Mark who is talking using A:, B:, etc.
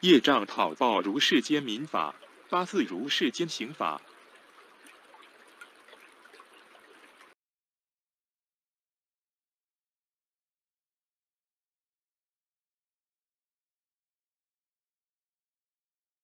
A: 业障讨报如世间民法八字如世间刑法。